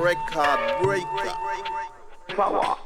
Record breaker. Power.